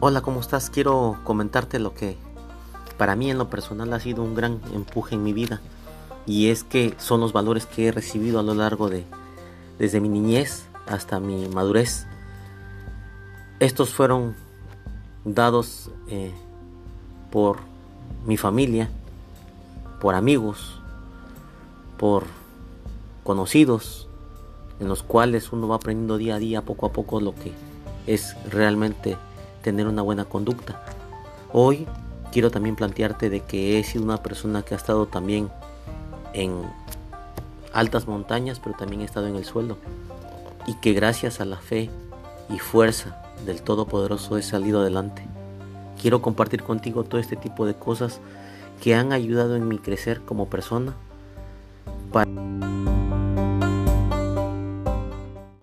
Hola, ¿cómo estás? Quiero comentarte lo que para mí en lo personal ha sido un gran empuje en mi vida y es que son los valores que he recibido a lo largo de desde mi niñez hasta mi madurez. Estos fueron dados eh, por mi familia, por amigos, por conocidos, en los cuales uno va aprendiendo día a día, poco a poco, lo que es realmente tener una buena conducta. Hoy quiero también plantearte de que he sido una persona que ha estado también en altas montañas, pero también he estado en el suelo. Y que gracias a la fe y fuerza del Todopoderoso he salido adelante. Quiero compartir contigo todo este tipo de cosas que han ayudado en mi crecer como persona. Para